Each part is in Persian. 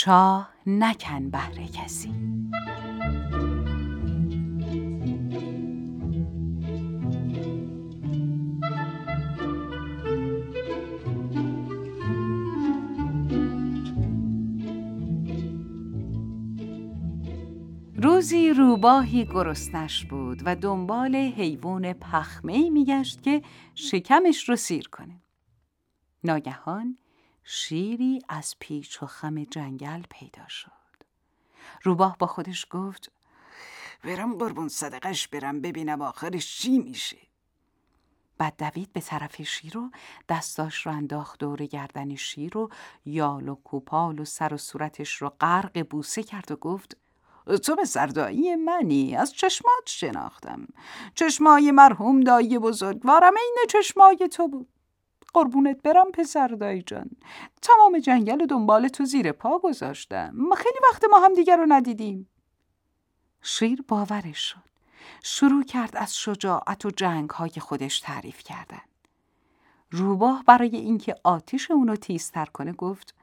چاه نکن بهر کسی روزی روباهی گرسنش بود و دنبال حیوان پخمه میگشت که شکمش رو سیر کنه. ناگهان شیری از پیچ و خم جنگل پیدا شد. روباه با خودش گفت برم قربون صدقش برم ببینم آخرش چی میشه. بعد دوید به طرف شیر و دستاش رو انداخت دور گردن شیر و یال و کوپال و سر و صورتش رو غرق بوسه کرد و گفت تو به سردایی منی از چشمات شناختم چشمای مرحوم دایی بزرگوارم عین چشمای تو بود قربونت برم پسر دایی جان تمام جنگل و دنبال تو زیر پا گذاشتم. خیلی وقت ما هم دیگر رو ندیدیم. شیر باورش شد. شروع کرد از شجاعت و جنگ های خودش تعریف کردن. روباه برای اینکه آتیش اونو تیزتر کنه گفت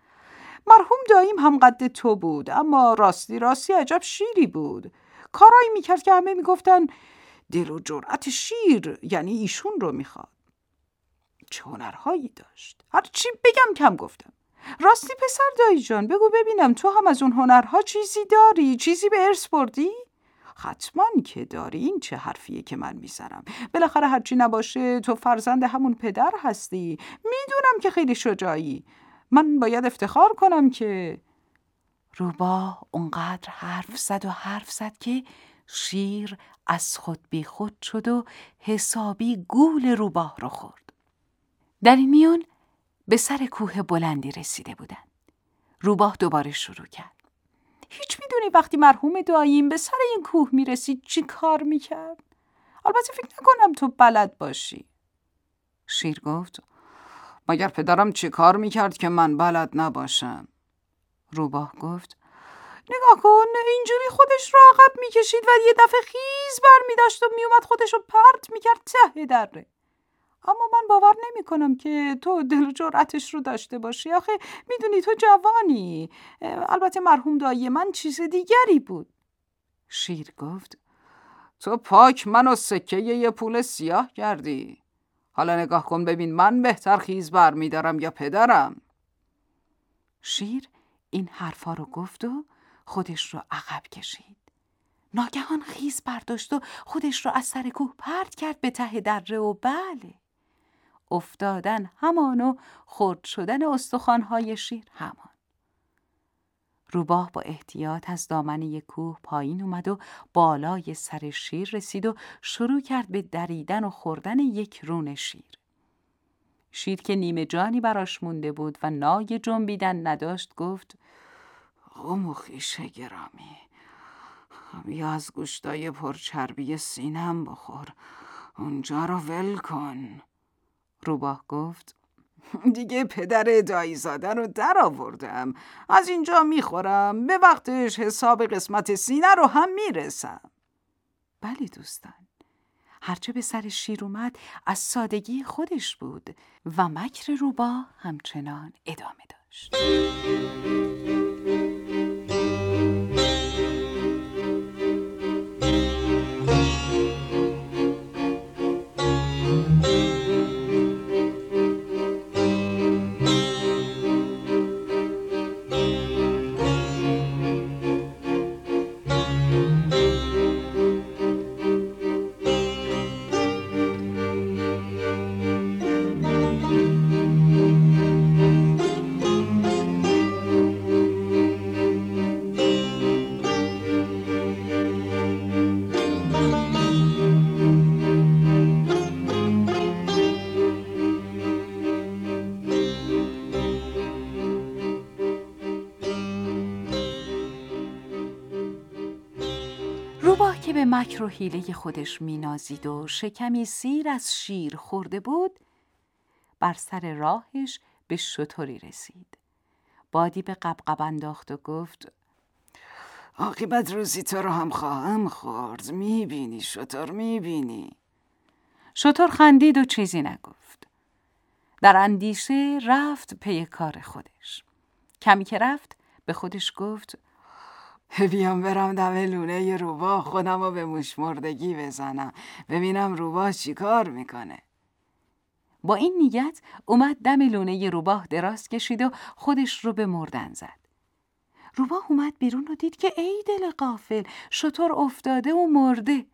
مرحوم داییم هم قد تو بود اما راستی راستی عجب شیری بود. کارایی می‌کرد که همه می‌گفتن دل و جرأت شیر یعنی ایشون رو می‌خواد. چه هنرهایی داشت. هر چی بگم کم گفتم. راستی پسر دایی جان بگو ببینم تو هم از اون هنرها چیزی داری؟ چیزی به ارث بردی؟ حتما که داری. این چه حرفیه که من می‌زنم؟ بالاخره هرچی نباشه تو فرزند همون پدر هستی. می‌دونم که خیلی شجاعی. من باید افتخار کنم که روبا اونقدر حرف زد و حرف زد که شیر از خود بی خود شد و حسابی گول روباه رو خورد. در این میون به سر کوه بلندی رسیده بودن. روباه دوباره شروع کرد. هیچ می‌دونی وقتی مرحوم داییم به سر این کوه می‌رسید چی کار می‌کرد؟ البته فکر نکنم تو بلد باشی. شیر گفت مگر پدرم چه کار می‌کرد که من بلد نباشم؟ روباه گفت نگاه کن اینجوری خودش را عقب می‌کشید و یه دفعه خیز بر میداشت و میومد خودش رو پرت می‌کرد ته دره اما من باور نمی کنم که تو دل و جرأتش رو داشته باشی. آخه می‌دونی تو جوانی. البته مرحوم دایی من چیز دیگری بود. شیر گفت تو پاک منو سکه یه پول سیاه کردی. حالا نگاه کن ببین من بهتر خیز بر میدارم یا پدرم. شیر این حرفا رو گفت و خودش رو عقب کشید. ناگهان خیز برداشت و خودش رو از سر کوه پرت کرد به ته دره و بله. افتادن همان و خرد شدن استخوانهای شیر همان روباه با احتیاط از دامنه کوه پایین اومد و بالای سر شیر رسید و شروع کرد به دریدن و خوردن یک رون شیر. شیر که نیمه جانی براش مونده بود و نای جنبیدن نداشت گفت قوم و گرامی بیا از گوشتای پرچربی سینم بخور اونجا رو ول کن روباه گفت دیگه پدر دایزاده رو در آوردم از اینجا می‌خورم. به وقتش حساب قسمت سینه رو هم می‌رسم. بله دوستان. هرچه به سر شیر اومد از سادگی خودش بود و مکر روبا همچنان ادامه داشت. مکر و حیله خودش مینازید و شکمی سیر از شیر خورده بود بر سر راهش به شطوری رسید. بادی به قبقب انداخت و گفت عاقبت روزی تو رو هم خواهم خورد. می‌بینی شطور می‌بینی. شطور خندید و چیزی نگفت. در اندیشه رفت پی کار خودش. کمی که رفت به خودش گفت بیام برم دم لونه روباه خودم رو به مشمردگی بزنم. ببینم روباه چی کار می‌کنه. با این نیت اومد دم لونه روباه دراز کشید و خودش رو به مردن زد. روباه اومد بیرون و دید که ای دل قافل شطور افتاده و مرده.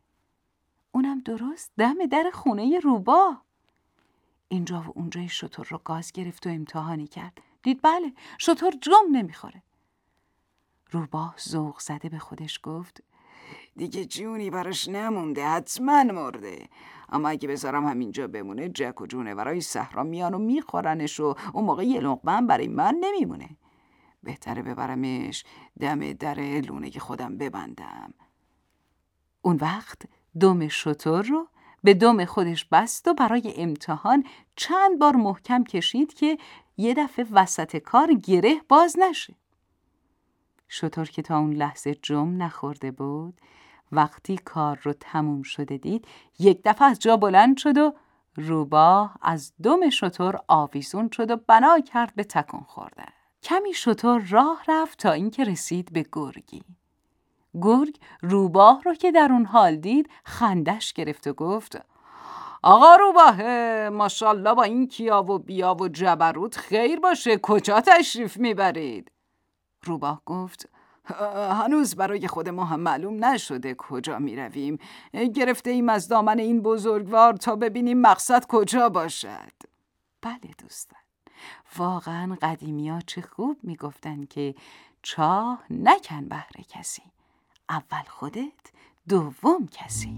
اونم درست دم در خونه روباه اینجا و اونجای شطور رو گاز گرفت و امتحانی کرد. دید بله شطور جم نمی‌خوره. روباه ذوق زده به خودش گفت دیگه جونی براش نمونده حتما مرده. اما اگه بذارم همینجا بمونه جک و جونه برای صحرا میان و میخورنش و اون موقع یه لقمه برای من نمیمونه. بهتره ببرمش دم در لونه خودم ببندم. اون وقت دم شطور رو به دم خودش بست و برای امتحان چند بار محکم کشید که یه دفعه وسط کار گره باز نشه. شطور که تا اون لحظه جم نخورده بود وقتی کار رو تموم شده دید یک دفعه از جا بلند شد و روباه از دم شطور آویزون شد و بنا کرد به تکون خورده. کمی شطور راه رفت تا اینکه رسید به گرگی. گرگ روباه رو که در اون حال دید خندش گرفت و گفت آقا روباه ماشالله با این کیا و بیا و جبروت خیر باشه کجا تشریف می‌برید روباه گفت هنوز برای خود ما هم معلوم نشده کجا می رویم. گرفته ایم از دامن این بزرگوار تا ببینیم مقصد کجا باشد. بله دوستان واقعا قدیمی ها چه خوب می‌گفتن که چاه نکن بهر کسی اول خودت دوم کسی.